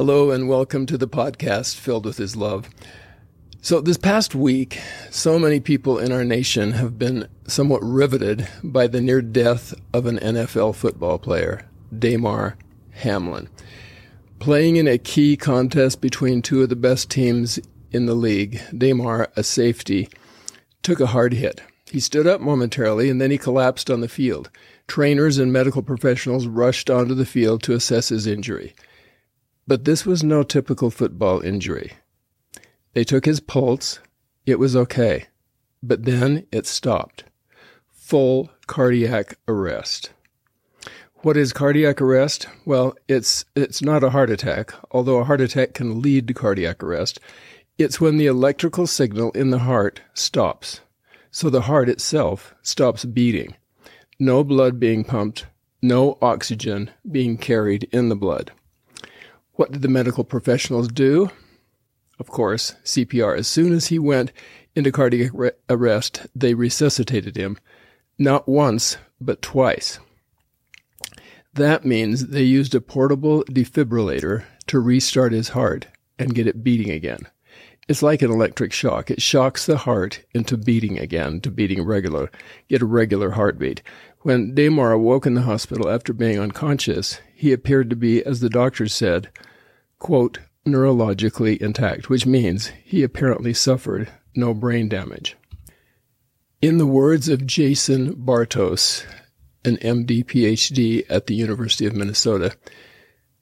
Hello, and welcome to the podcast filled with His love. So, this past week, so many people in our nation have been somewhat riveted by the near death of an NFL football player, Damar Hamlin. Playing in a key contest between two of the best teams in the league, Damar, a safety, took a hard hit. He stood up momentarily and then he collapsed on the field. Trainers and medical professionals rushed onto the field to assess his injury. But this was no typical football injury. They took his pulse. It was okay. But then it stopped. Full cardiac arrest. What is cardiac arrest? Well, it's it's not a heart attack, although a heart attack can lead to cardiac arrest. It's when the electrical signal in the heart stops. So the heart itself stops beating. No blood being pumped, no oxygen being carried in the blood. What did the medical professionals do? Of course, CPR. As soon as he went into cardiac arrest, they resuscitated him, not once, but twice. That means they used a portable defibrillator to restart his heart and get it beating again. It's like an electric shock. It shocks the heart into beating again, to beating regular, get a regular heartbeat. When Damar awoke in the hospital after being unconscious, he appeared to be, as the doctors said, quote, neurologically intact, which means he apparently suffered no brain damage. In the words of Jason Bartos, an MD PhD at the University of Minnesota,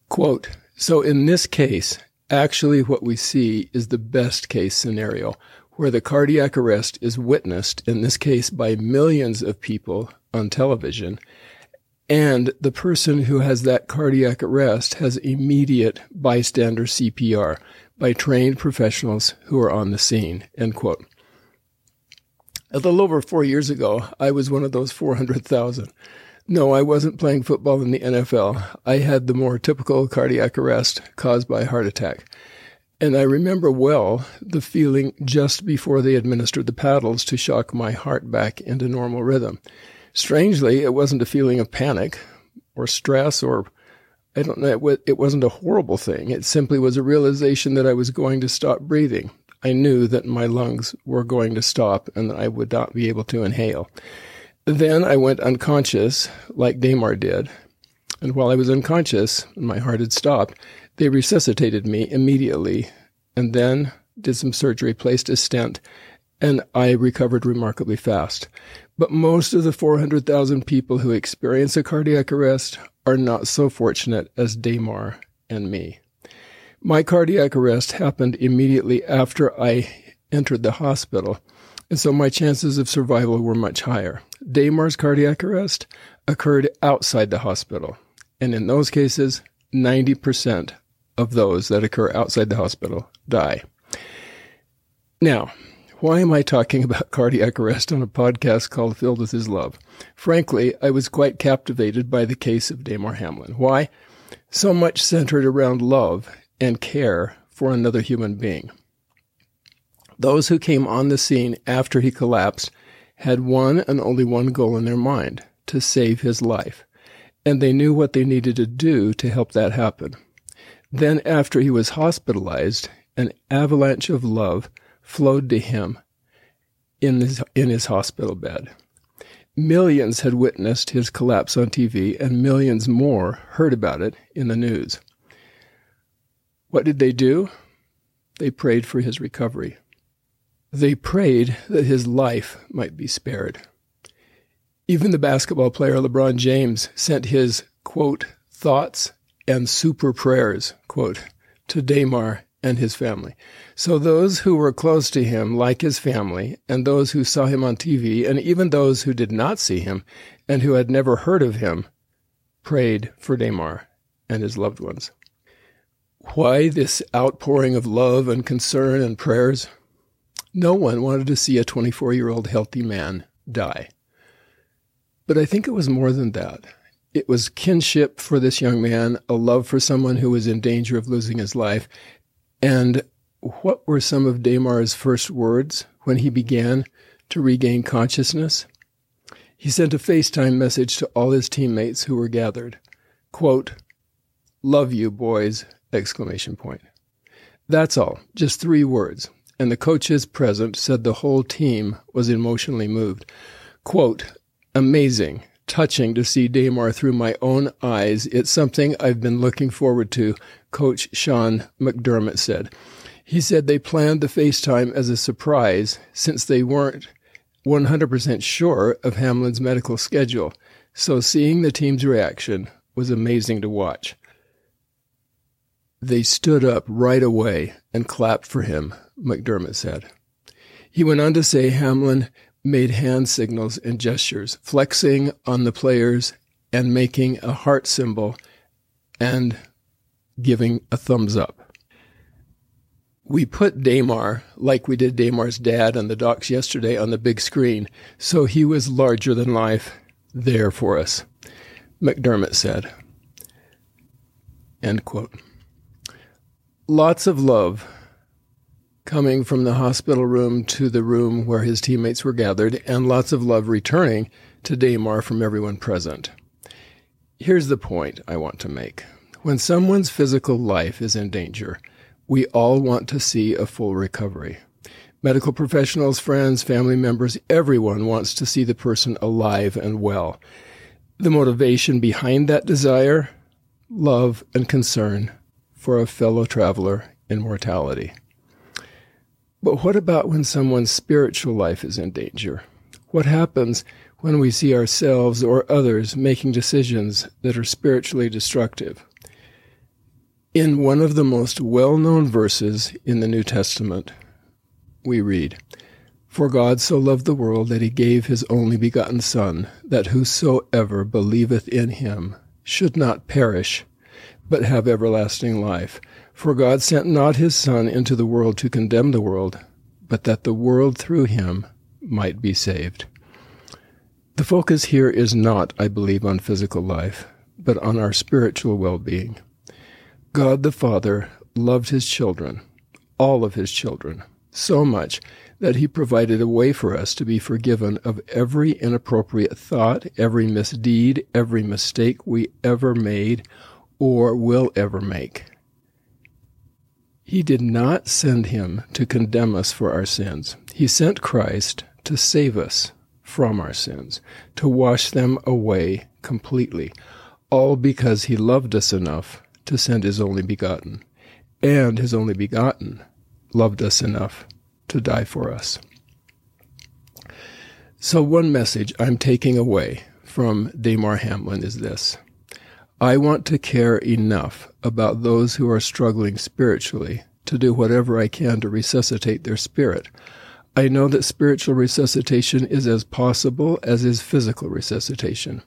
quote, so in this case, actually what we see is the best case scenario where the cardiac arrest is witnessed, in this case by millions of people on television, and the person who has that cardiac arrest has immediate bystander CPR by trained professionals who are on the scene. End quote. A little over four years ago, I was one of those 400,000. No, I wasn't playing football in the NFL. I had the more typical cardiac arrest caused by heart attack. And I remember well the feeling just before they administered the paddles to shock my heart back into normal rhythm. Strangely, it wasn't a feeling of panic or stress or I don't know, it wasn't a horrible thing. It simply was a realization that I was going to stop breathing. I knew that my lungs were going to stop and that I would not be able to inhale. Then I went unconscious, like Damar did. And while I was unconscious and my heart had stopped, they resuscitated me immediately and then did some surgery, placed a stent, and I recovered remarkably fast. But most of the 400,000 people who experience a cardiac arrest are not so fortunate as Damar and me. My cardiac arrest happened immediately after I entered the hospital, and so my chances of survival were much higher. Damar's cardiac arrest occurred outside the hospital, and in those cases, 90% of those that occur outside the hospital die. Now, why am I talking about cardiac arrest on a podcast called Filled with His Love? Frankly, I was quite captivated by the case of Damar Hamlin. Why? So much centered around love and care for another human being. Those who came on the scene after he collapsed had one and only one goal in their mind to save his life. And they knew what they needed to do to help that happen. Then, after he was hospitalized, an avalanche of love flowed to him in his, in his hospital bed. Millions had witnessed his collapse on TV, and millions more heard about it in the news. What did they do? They prayed for his recovery. They prayed that his life might be spared. Even the basketball player LeBron James sent his, quote, thoughts and super prayers, quote, to Damar and his family. So those who were close to him, like his family, and those who saw him on TV, and even those who did not see him and who had never heard of him, prayed for Damar and his loved ones. Why this outpouring of love and concern and prayers? No one wanted to see a 24 year old healthy man die. But I think it was more than that. It was kinship for this young man, a love for someone who was in danger of losing his life, and what were some of Damar's first words when he began to regain consciousness? He sent a FaceTime message to all his teammates who were gathered. Quote, Love you, boys, Exclamation point. That's all, just three words. And the coaches present said the whole team was emotionally moved. Quote, amazing, touching to see Damar through my own eyes. It's something I've been looking forward to, Coach Sean McDermott said. He said they planned the FaceTime as a surprise since they weren't 100% sure of Hamlin's medical schedule, so seeing the team's reaction was amazing to watch. They stood up right away and clapped for him, McDermott said. He went on to say Hamlin made hand signals and gestures, flexing on the players and making a heart symbol and giving a thumbs up we put Damar, like we did Damar's dad on the docks yesterday, on the big screen, so he was larger than life there for us, McDermott said. End quote. Lots of love coming from the hospital room to the room where his teammates were gathered, and lots of love returning to Damar from everyone present. Here's the point I want to make. When someone's physical life is in danger, we all want to see a full recovery. Medical professionals, friends, family members, everyone wants to see the person alive and well. The motivation behind that desire, love and concern for a fellow traveler in mortality. But what about when someone's spiritual life is in danger? What happens when we see ourselves or others making decisions that are spiritually destructive? In one of the most well known verses in the New Testament, we read, For God so loved the world that he gave his only begotten Son, that whosoever believeth in him should not perish, but have everlasting life. For God sent not his Son into the world to condemn the world, but that the world through him might be saved. The focus here is not, I believe, on physical life, but on our spiritual well being. God the Father loved his children, all of his children, so much that he provided a way for us to be forgiven of every inappropriate thought, every misdeed, every mistake we ever made or will ever make. He did not send him to condemn us for our sins. He sent Christ to save us from our sins, to wash them away completely, all because he loved us enough to send his only begotten, and his only begotten loved us enough to die for us. So, one message I'm taking away from Damar Hamlin is this I want to care enough about those who are struggling spiritually to do whatever I can to resuscitate their spirit. I know that spiritual resuscitation is as possible as is physical resuscitation.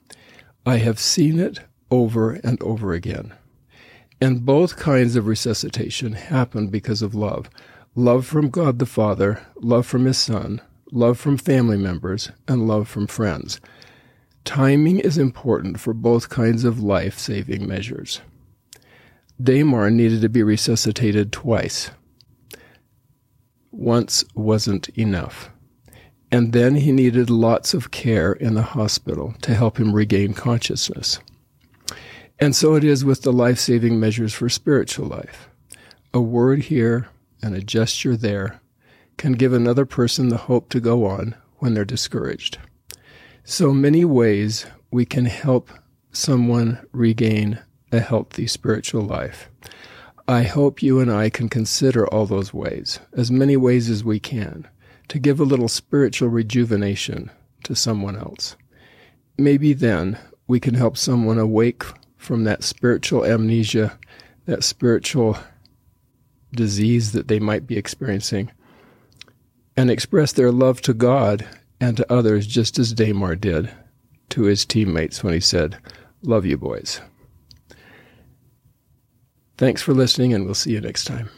I have seen it over and over again. And both kinds of resuscitation happen because of love love from God the Father, love from His Son, love from family members, and love from friends. Timing is important for both kinds of life saving measures. Damar needed to be resuscitated twice. Once wasn't enough. And then he needed lots of care in the hospital to help him regain consciousness. And so it is with the life saving measures for spiritual life. A word here and a gesture there can give another person the hope to go on when they're discouraged. So many ways we can help someone regain a healthy spiritual life. I hope you and I can consider all those ways, as many ways as we can, to give a little spiritual rejuvenation to someone else. Maybe then we can help someone awake from that spiritual amnesia, that spiritual disease that they might be experiencing, and express their love to God and to others just as Damar did to his teammates when he said, Love you, boys. Thanks for listening, and we'll see you next time.